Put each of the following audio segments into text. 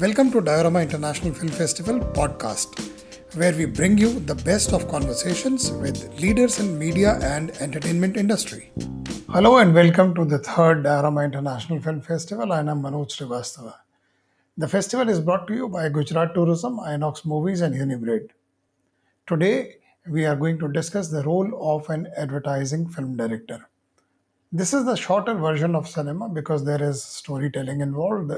Welcome to Diorama International Film Festival podcast, where we bring you the best of conversations with leaders in media and entertainment industry. Hello and welcome to the third Diorama International Film Festival. I am Manoj Srivastava. The festival is brought to you by Gujarat Tourism, Inox Movies and Unibread. Today, we are going to discuss the role of an advertising film director. This is the shorter version of cinema because there is storytelling involved.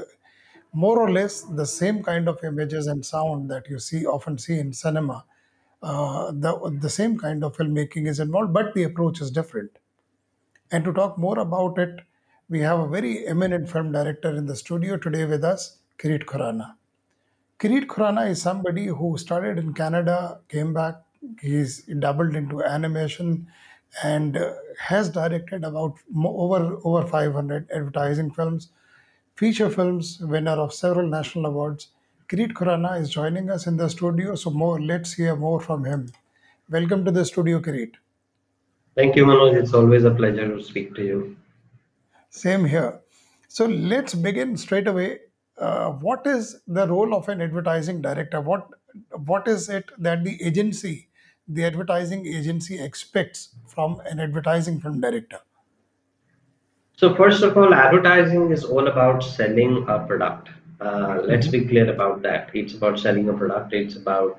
More or less the same kind of images and sound that you see often see in cinema. Uh, the the same kind of filmmaking is involved, but the approach is different. And to talk more about it, we have a very eminent film director in the studio today with us, Kireet Khurana. Kireet Khurana is somebody who started in Canada, came back, he's doubled into animation, and uh, has directed about over over 500 advertising films, feature films, winner of several national awards. Kireet Khurana is joining us in the studio, so more let's hear more from him. Welcome to the studio, Kireet. Thank you, Manoj. It's always a pleasure to speak to you. Same here. So let's begin straight away. Uh, what is the role of an advertising director? What what is it that the agency, the advertising agency, expects from an advertising film director? So, first of all, advertising is all about selling a product. Uh, let's Mhm. be clear about that. It's about selling a product, it's about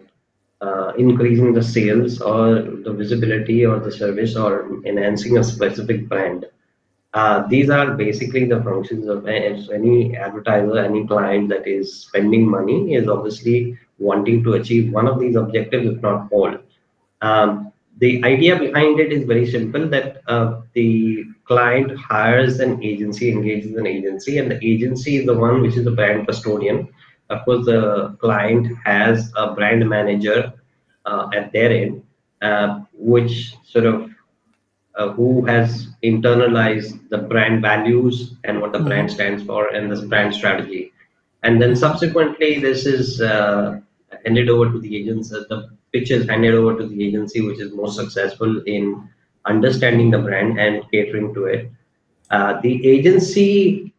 uh, increasing the sales or the visibility or the service or enhancing a specific brand. Uh, these are basically the functions of any advertiser, any client that is spending money is obviously wanting to achieve one of these objectives, if not all. Um, the idea behind it is very simple that uh, the client hires an agency, engages an agency, and the agency is the one which is the brand custodian. Of course, the client has a brand manager uh, at their end, uh, which sort of uh, who has internalized the brand values and what the brand Mhm. stands for and this brand strategy. And then subsequently, this is uh, handed over to the agents. uh, The pitch is handed over to the agency, which is most successful in understanding the brand and catering to it. Uh, the agency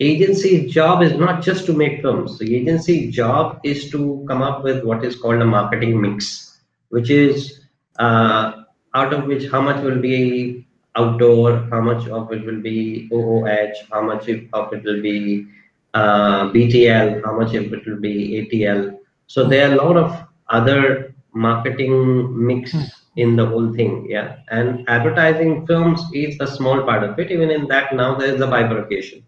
agency's job is not just to make films. The agency job is to come up with what is called a marketing mix, which is uh, out of which how much will be outdoor, how much of it will be OOH, how much of it will be uh, BTL, how much of it will be ATL. So there are a lot of other marketing mix in the whole thing, yeah. And advertising films is a small part of it. Even in that, now there is a bifurcation.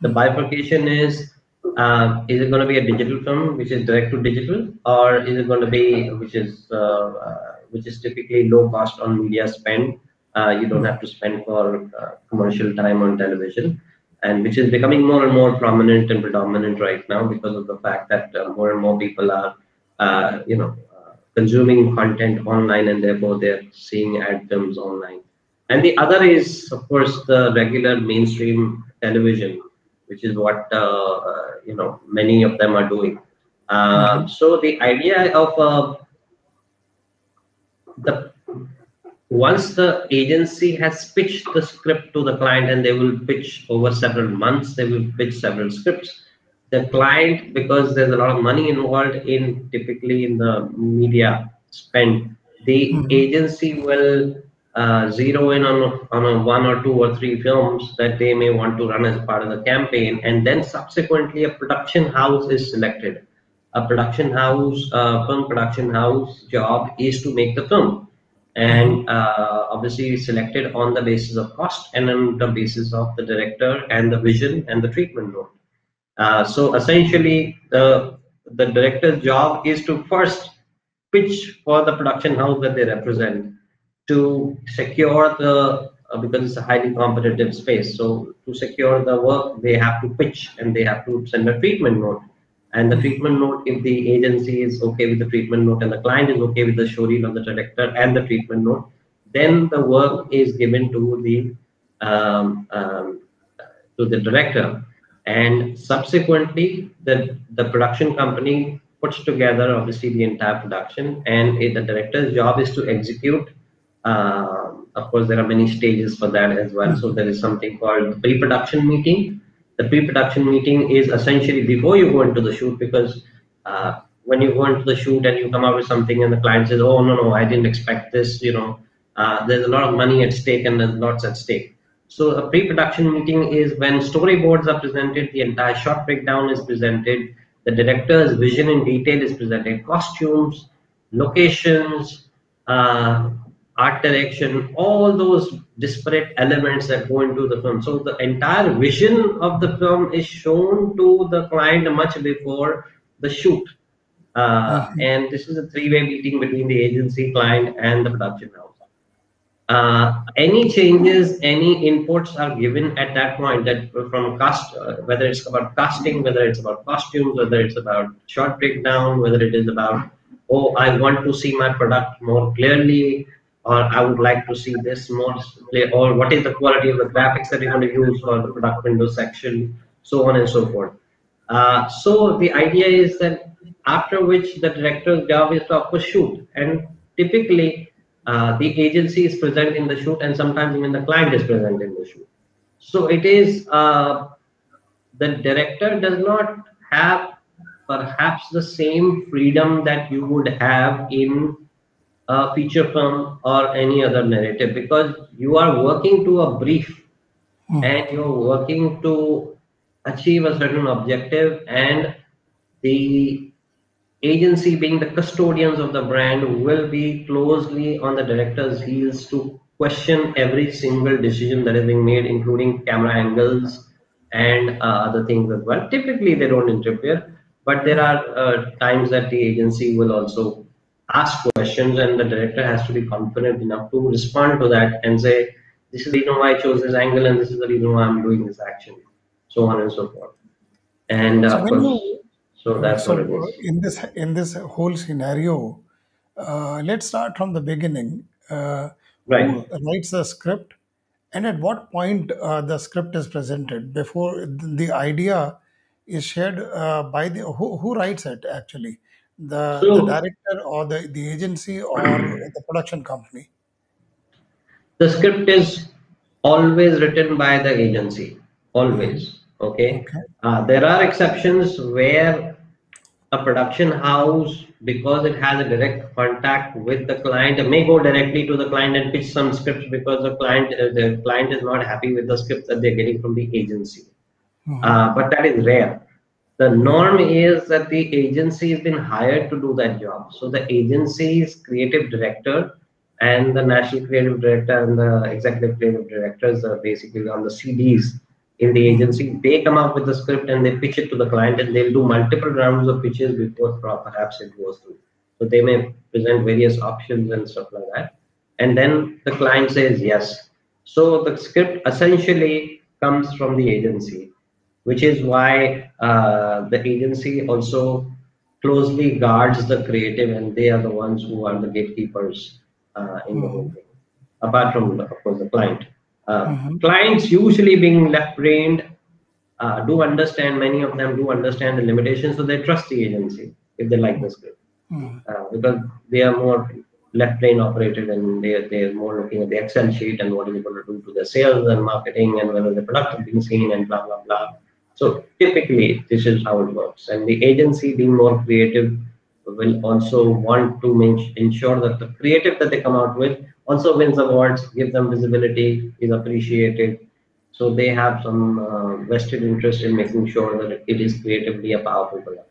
The bifurcation is uh, is it going to be a digital film which is direct to digital, or is it going to be which is uh, uh, which is typically low cost on media spend? Uh, you don't have to spend for uh, commercial time on television, and which is becoming more and more prominent and predominant right now because of the fact that uh, more and more people are, you know, consuming content online, and therefore they're seeing ad films online. And the other is, of course, the regular mainstream television, which is what uh, uh, you know many of them are doing. Um, Mhm. so the idea of uh, the once the agency has pitched the script to the client and they will pitch over several months, they will pitch several scripts. The client, because there's a lot of money involved in typically in the media spend, the Mhm. agency will uh, zero in on, a- on a one or two or three films that they may want to run as part of the campaign, and then subsequently a production house is selected. A production house, uh, film production house job is to make the film and uh, obviously selected on the basis of cost and on the basis of the director and the vision and the treatment note. Uh, so essentially, the the director's job is to first pitch for the production house that they represent to secure the uh, because it's a highly competitive space. So to secure the work, they have to pitch and they have to send a treatment note. And the treatment note, if the agency is okay with the treatment note and the client is okay with the showreel of the director and the treatment note, then the work is given to the um, um, to the director, and subsequently the the production company puts together obviously the entire production, and it, the director's job is to execute. Um, of course, there are many stages for that as well. So there is something called pre-production meeting, The pre-production meeting is essentially before you go into the shoot because uh, when you go into the shoot and you come out with something and the client says, "Oh no, no, I didn't expect this," you know, uh, there's a lot of money at stake and there's lots at stake. So a pre-production meeting is when storyboards are presented, the entire shot breakdown is presented, the director's vision in detail is presented, costumes, locations, uh, art direction, all those disparate elements that go into the film. So the entire vision of the film is shown to the client much before the shoot. Uh, mm-hmm. And this is a three-way meeting between the agency, client, and the production house. Uh, any changes, any inputs are given at that point that from cast, uh, whether it's about casting, whether it's about costumes, whether it's about shot breakdown, whether it is about, oh, I want to see my product more clearly, or I would like to see this more or what is the quality of the graphics that you're going to use for the product window section, so on and so forth. Uh, so the idea is that after which the director's job is to of shoot, and typically uh, the agency is present in the shoot, and sometimes even the client is present in the shoot. So it is uh, the director does not have perhaps the same freedom that you would have in a feature film or any other narrative because you are working to a brief mm. and you're working to achieve a certain objective and the agency being the custodians of the brand will be closely on the director's heels to question every single decision that is being made including camera angles and uh, other things as well. Typically they don't interfere but there are uh, times that the agency will also ask questions and the director has to be confident enough to respond to that and say this is the reason why i chose this angle and this is the reason why i'm doing this action so on and so forth. And uh, so, you, so that's so what it is in this in this whole scenario uh, let's start from the beginning uh, right who writes the script and at what point uh, the script is presented before the idea is shared uh, by the who, who writes it actually the, the director or the, the agency or the production company? The script is always written by the agency, always. Okay. okay. Uh, there are exceptions where a production house, because it has a direct contact with the client, may go directly to the client and pitch some scripts because the client uh, the client is not happy with the script that they're getting from the agency. Mm-hmm. Uh, but that is rare the norm is that the agency has been hired to do that job. So the agency's creative director and the national creative director and the executive creative directors are basically on the CDs in the agency. They come up with the script and they pitch it to the client and they'll do multiple rounds of pitches before perhaps it goes through. So they may present various options and stuff like that. And then the client says yes. So the script essentially comes from the agency which is why uh, the agency also closely guards the creative and they are the ones who are the gatekeepers uh, in the whole thing apart from of course the client mm-hmm. clients usually being left brained uh, do understand many of them do understand the limitations so they trust the agency if they like the script mm-hmm. because they are more left brain operated and they, they're more looking at the excel sheet and what is it going to do to the sales and marketing and whether the product is being seen and blah blah blah so typically, this is how it works. And the agency being more creative will also want to ensure that the creative that they come out with also wins awards, give them visibility, is appreciated. So they have some uh, vested interest in making sure that it is creatively a powerful product.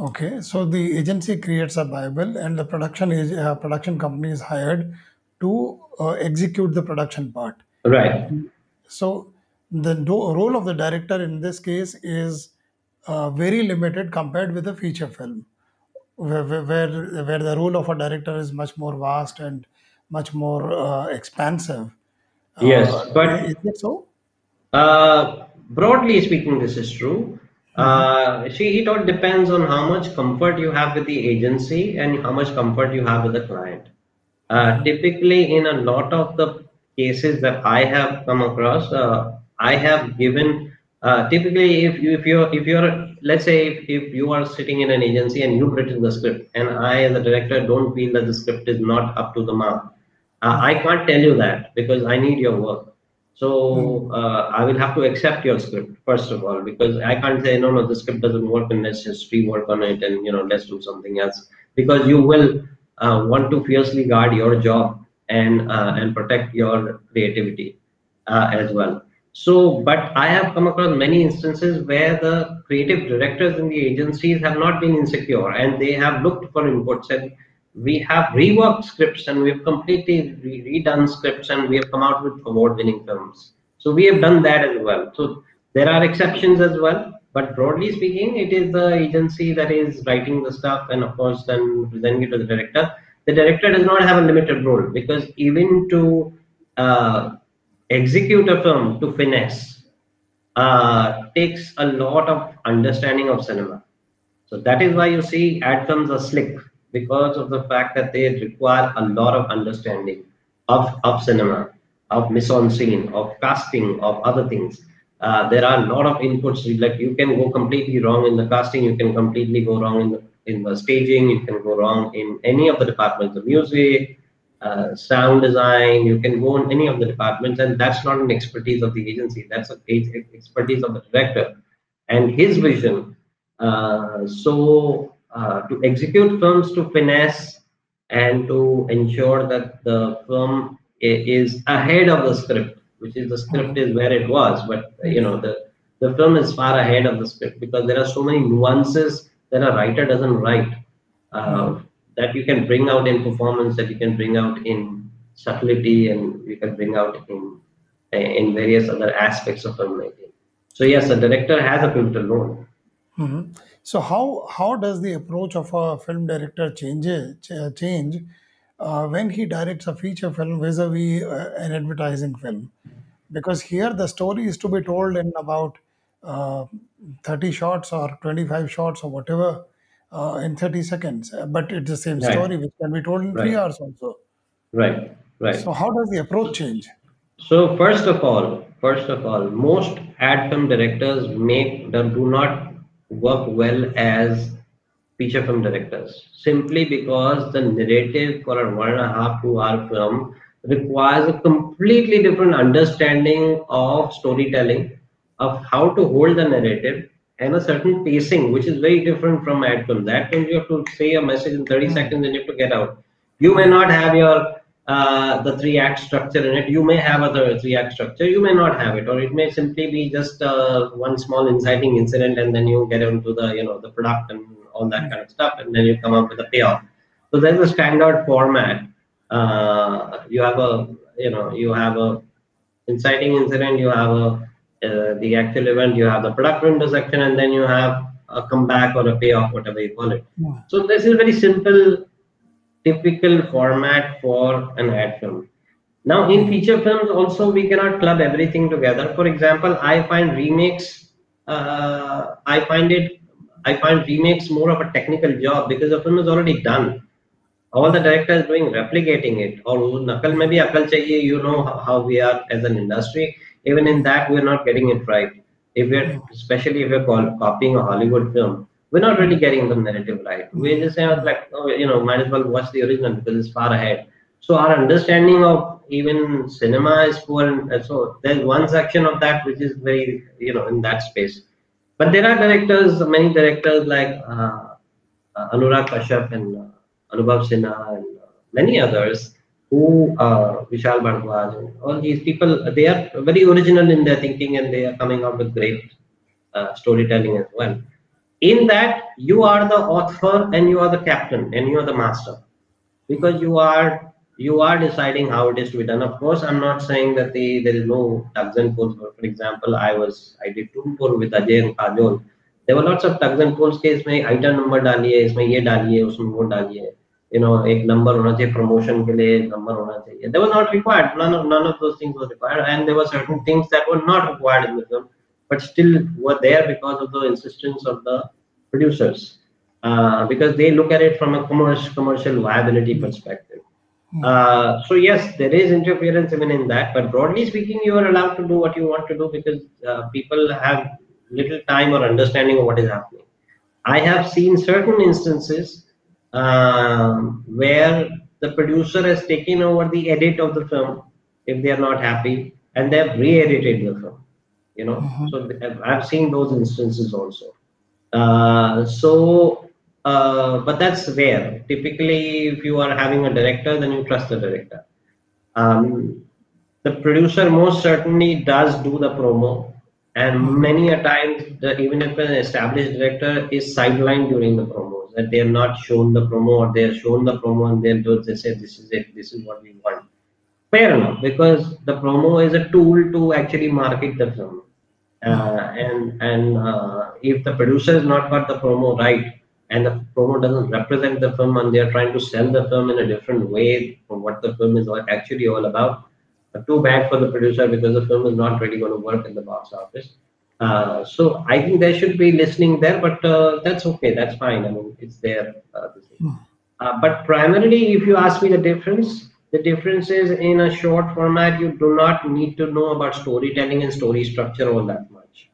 Okay, so the agency creates a Bible, and the production is uh, production company is hired to uh, execute the production part. Right. So the do- role of the director in this case is uh, very limited compared with a feature film, where, where where the role of a director is much more vast and much more uh, expansive. Yes, uh, but is it so? Uh, broadly speaking, this is true. Uh, see, it all depends on how much comfort you have with the agency and how much comfort you have with the client. Uh, typically, in a lot of the cases that I have come across, uh, I have given uh, typically if you if you're if you're let's say if, if you are sitting in an agency and you've written the script and I as a director don't feel that the script is not up to the mark, uh, I can't tell you that because I need your work. So uh, I will have to accept your script first of all because I can't say no, no, the script doesn't work and let's just rework on it and you know let's do something else because you will uh, want to fiercely guard your job and uh, and protect your creativity uh, as well. So, but I have come across many instances where the creative directors in the agencies have not been insecure and they have looked for inputs and we have reworked scripts and we have completely re- redone scripts and we have come out with award-winning films. So we have done that as well. So there are exceptions as well, but broadly speaking, it is the agency that is writing the stuff and of course then presenting it to the director. The director does not have a limited role because even to uh, execute a film to finesse uh, takes a lot of understanding of cinema. So that is why you see ad films are slick because of the fact that they require a lot of understanding of, of cinema, of mise en scene, of casting, of other things. Uh, there are a lot of inputs. Like you can go completely wrong in the casting, you can completely go wrong in the in the staging, you can go wrong in any of the departments, the music, uh, sound design. You can go in any of the departments, and that's not an expertise of the agency. That's an expertise of the director and his vision. Uh, so uh, to execute films to finesse and to ensure that the film is ahead of the script, which is the script is where it was, but you know the the film is far ahead of the script because there are so many nuances that a writer doesn't write uh, that you can bring out in performance, that you can bring out in subtlety, and you can bring out in in various other aspects of filmmaking. So yes, a director has a pivotal role. Mm-hmm. So how how does the approach of a film director change change uh, when he directs a feature film vis-a-vis uh, an advertising film? Because here the story is to be told in about uh, 30 shots or 25 shots or whatever uh, in 30 seconds, uh, but it's the same Right, story which can be told in three right, hours also. right, right. So how does the approach change? So first of all, first of all, most ad film directors make do not work well as feature film directors simply because the narrative for a one and a half two hour film requires a completely different understanding of storytelling of how to hold the narrative and a certain pacing which is very different from ad film that film you have to say a message in 30 Hmm. seconds and you have to get out you may not have your uh, the three act structure in it. You may have other three act structure. You may not have it or it may simply be just uh, one small inciting incident and then you get into the you know the product and all that kind of stuff and then you come up with a payoff. So there's a standard format. Uh, you have a you know you have a inciting incident you have a uh, the actual event you have the product window section and then you have a comeback or a payoff whatever you call it. Yeah. so this is very simple typical format for an ad film. Now in feature films also we cannot club everything together. For example, I find remakes, uh, I find it, I find remakes more of a technical job because the film is already done. All the director is doing replicating it. Or nakal maybe akal chahiye. You know how we are as an industry. Even in that we are not getting it right. If we're especially if we're call, copying a Hollywood film, we're not really getting the narrative right. We're just saying like, oh, you know, might as well watch the original because it's far ahead. So our understanding of even cinema is poor, and so there's one section of that which is very, you know, in that space. But there are directors, many directors like uh, Anurag Kashyap and uh, Anubhav Sinha and uh, many others who uh, Vishal Bhardwaj and all these people, they are very original in their thinking and they are coming up with great uh, storytelling as well in that you are the author and you are the captain and you are the master. Because you are you are deciding how it is to be done. Of course i'm not saying that the, there is no tugs and pulls. For example i was i did Toonpur with ajay and kajol. There were lots of tugs and pulls ke isme item number daliye isme ye daliye usme wo daliye you know ek number hona chahiye promotion ke liye number hona chahiye There was not required. None of none of those things were required. And there were certain things that were not required in the film but still were there because of the insistence of the producers uh, because they look at it from a commercial commercial viability perspective. Uh, so yes there is interference even in that but broadly speaking you are allowed to do what you want to do because uh, people have little time or understanding of what is happening. I have seen certain instances um, where the producer has taken over the edit of the film if they are not happy and they've re-edited the film. You know, mm-hmm. so I've seen those instances also. Uh, so, uh, but that's rare. Typically, if you are having a director, then you trust the director. Um, the producer most certainly does do the promo, and mm-hmm. many a times, the, even if an established director is sidelined during the promos, that they are not shown the promo or they are shown the promo and they then they say this is it, this is what we want. Fair enough, because the promo is a tool to actually market the film and and uh, if the producer has not got the promo right and the promo doesn't represent the film and they are trying to sell the film in a different way from what the film is actually all about uh, too bad for the producer because the film is not really going to work in the box office. Uh, so i think they should be listening there but uh, that's okay. That's fine. I mean it's there uh, hmm. but primarily if you ask me the difference the difference is in a short format, you do not need to know about storytelling and story structure all that much.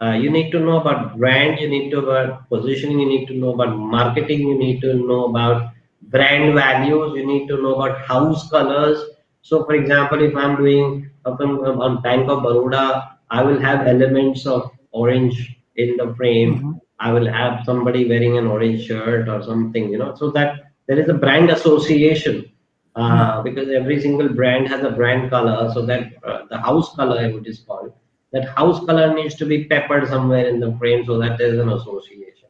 Uh, you need to know about brand, you need to know about positioning, you need to know about marketing, you need to know about brand values, you need to know about house colors. So, for example, if I'm doing on Bank of Baroda, I will have elements of orange in the frame. Mm-hmm. I will have somebody wearing an orange shirt or something, you know, so that there is a brand association uh, hmm. because every single brand has a brand color so that uh, the house color it is called that house color needs to be peppered somewhere in the frame so that there is an association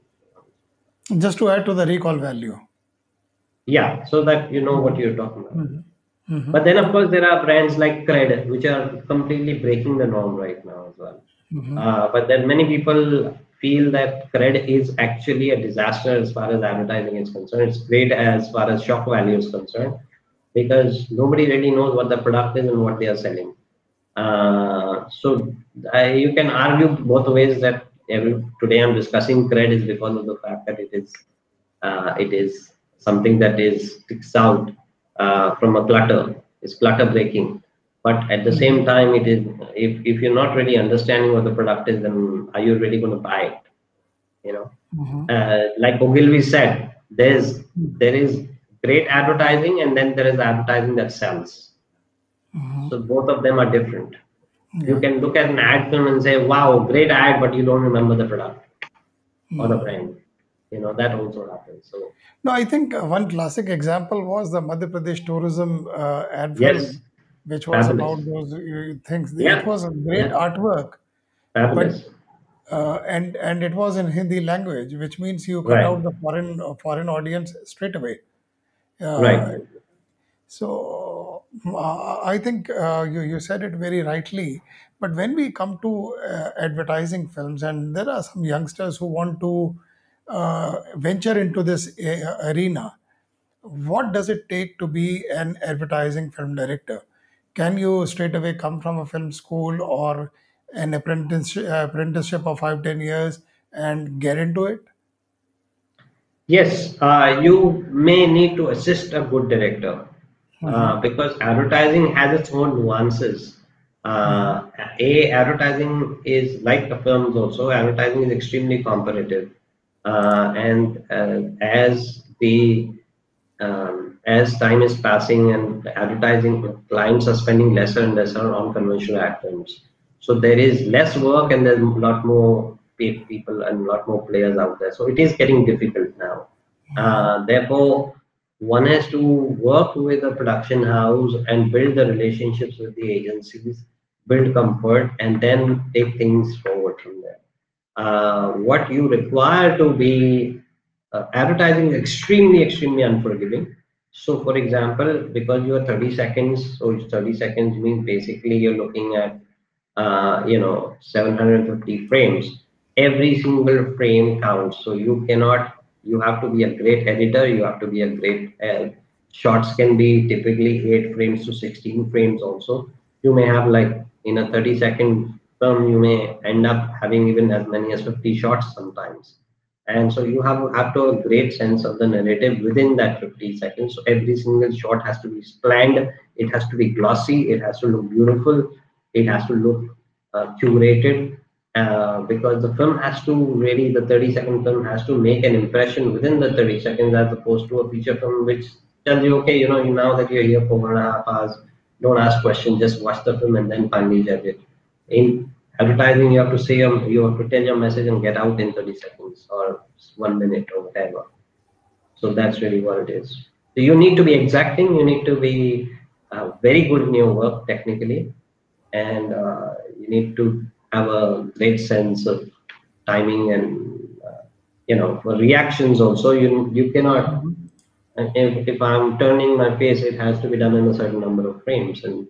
just to add to the recall value yeah so that you know what you're talking about mm-hmm. Mm-hmm. but then of course there are brands like cred which are completely breaking the norm right now as well mm-hmm. uh, but then many people feel that cred is actually a disaster as far as advertising is concerned it's great as far as shock value is concerned because nobody really knows what the product is and what they are selling. Uh, so you can argue both ways that every, today I'm discussing cred is because of the fact that it is uh, it is something that is sticks out uh, from a clutter. It's clutter breaking. But at the same time, it is if, if you're not really understanding what the product is, then are you really going to buy it? You know, mm-hmm. Uh, like Ogilvy said, there's there is great advertising and then there is advertising that sells mm-hmm. so both of them are different yeah. you can look at an ad film and say wow great ad but you don't remember the product mm-hmm. or the mm-hmm. brand you know that also happens so no i think uh, one classic example was the madhya pradesh tourism uh, ad film yes. which was Fabulous. about those uh, things yeah. it was a great yeah. artwork Fabulous. but uh, and and it was in Hindi language, which means you cut right. out the foreign uh, foreign audience straight away. Uh, right. So uh, I think uh, you, you said it very rightly. But when we come to uh, advertising films, and there are some youngsters who want to uh, venture into this uh, arena, what does it take to be an advertising film director? Can you straight away come from a film school or an apprenticeship, apprenticeship of five, ten years and get into it? Yes, uh, you may need to assist a good director uh, mm-hmm. because advertising has its own nuances. Uh, a advertising is like the films also. Advertising is extremely competitive, uh, and uh, as the um, as time is passing and advertising clients are spending lesser and lesser on conventional ad films, so there is less work and there's a lot more people and a lot more players out there. So it is getting difficult now. Uh, therefore, one has to work with a production house and build the relationships with the agencies, build comfort, and then take things forward from there. Uh, what you require to be uh, advertising is extremely, extremely unforgiving. So, for example, because you are 30 seconds, so 30 seconds means basically you're looking at, uh, you know, 750 frames every single frame counts. So you cannot, you have to be a great editor, you have to be a great, uh, shots can be typically 8 frames to 16 frames also. You may have like in a 30 second film, you may end up having even as many as 50 shots sometimes. And so you have, have to have a great sense of the narrative within that 50 seconds. So every single shot has to be planned, it has to be glossy, it has to look beautiful, it has to look uh, curated uh, because the film has to really the 30 second film has to make an impression within the 30 seconds as opposed to a feature film which tells you okay you know now that you're here for one and a half hours don't ask questions, just watch the film and then finally judge it. In advertising, you have to say your, you have to tell your message and get out in 30 seconds or one minute or whatever. So that's really what it is. So you need to be exacting. You need to be uh, very good in your work technically, and uh, you need to have a great sense of timing and uh, you know for reactions also. You you cannot. Mm-hmm. If, if I'm turning my face, it has to be done in a certain number of frames, and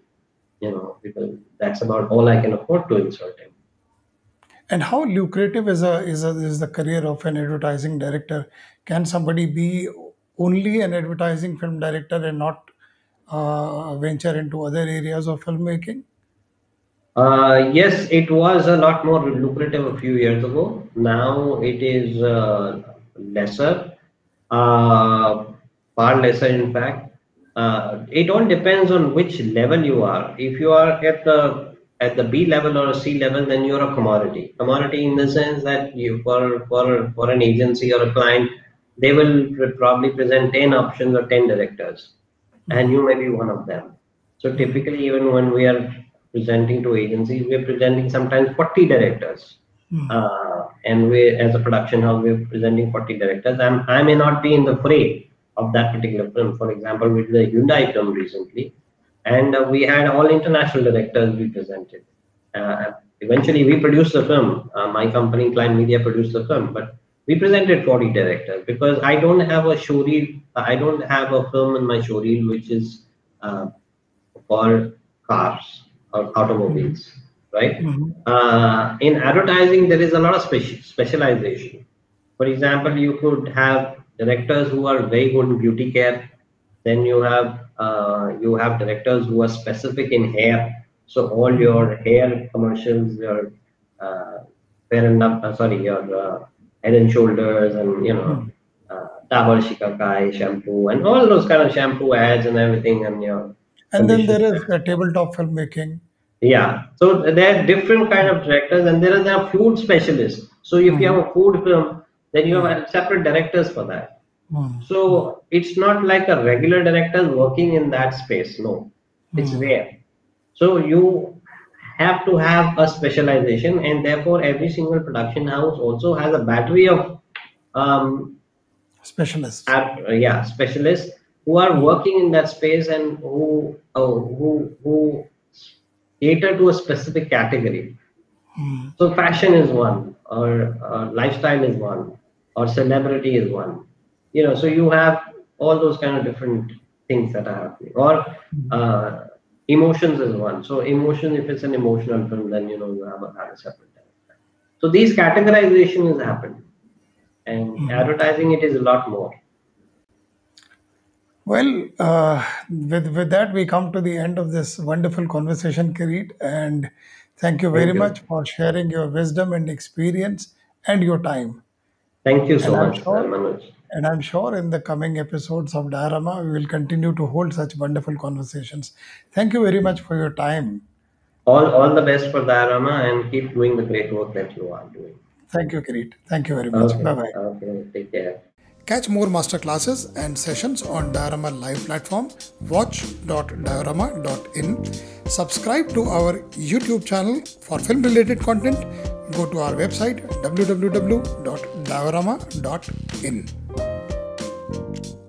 you know because that's about all I can afford to insert in. And how lucrative is a is a is the career of an advertising director? Can somebody be only an advertising film director and not uh, venture into other areas of filmmaking? Uh, yes, it was a lot more lucrative a few years ago. Now it is uh, lesser, uh, far lesser in fact. Uh, it all depends on which level you are. If you are at the at the B level or a C level, then you're a commodity. Commodity in the sense that you for for for an agency or a client, they will probably present 10 options or 10 directors and you may be one of them so typically even when we are presenting to agencies we're presenting sometimes 40 directors. Mm. uh, and we as a production house we're presenting 40 directors. I'm, i may not be in the fray of that particular film. For example with the hyundai film recently and uh, we had all international directors we presented. Uh, eventually we produced the film. Uh, my company climb media produced the film but we presented 40 directors because I don't have a showreel, I don't have a film in my showreel which is uh, for cars or automobiles, right? Mm-hmm. Uh, in advertising, there is a lot of speci- specialization. For example, you could have directors who are very good in beauty care. Then you have uh, you have directors who are specific in hair. So all your hair commercials, your uh, fair enough, uh, sorry, your uh, head and shoulders and you know mm. uh, Dabur Shikakai shampoo and all those kind of shampoo ads and everything and you know and then there is the tabletop filmmaking. Yeah. So there are different kind of directors and there are, there are food specialists. So if mm. you have a food film then you have separate directors for that. Mm. so it's not like a regular director working in that space no. It's there so you have to have a specialization and therefore every single production house also has a battery of um, specialists. uh, yeah specialists who are working in that space and who uh, who who cater to a specific category. Hmm. so fashion is one or uh, lifestyle is one or celebrity is one. You know so you have all those kind of different things that are happening. Or hmm. uh, emotions is one. So emotion if it's an emotional film then you know you have a, have a separate so these categorization has happened and mm-hmm. advertising it is a lot more well uh, with with that we come to the end of this wonderful conversation kireet and thank you very thank you. much for sharing your wisdom and experience and your time thank you so and much sure, Manoj. And I'm sure in the coming episodes of Diorama, we will continue to hold such wonderful conversations. Thank you very much for your time. All, all the best for Diorama and keep doing the great work that you are doing. Thank you, Kireet. Thank you very much. Okay. Bye bye. Okay, take care. Catch more masterclasses and sessions on Diorama live platform watch.diorama.in. Subscribe to our YouTube channel for film related content. Go to our website www.diorama.in.